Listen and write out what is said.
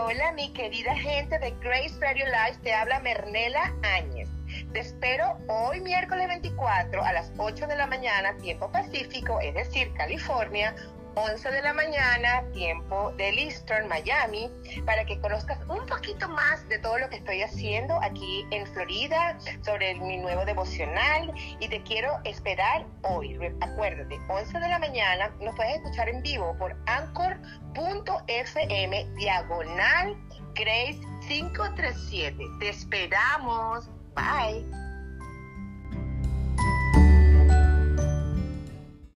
Hola, mi querida gente de Grace Radio Live, te habla Mernela Áñez. Te espero hoy miércoles 24 a las 8 de la mañana, tiempo pacífico, es decir, California, 11 de la mañana, tiempo del Eastern, Miami, para que conozcas un poquito más de todo lo que estoy haciendo aquí en Florida sobre mi nuevo devocional y te quiero esperar hoy. Acuérdate, 11 de la mañana nos puedes escuchar en vivo por anchor.fm diagonal Grace 537. Te esperamos. Bye.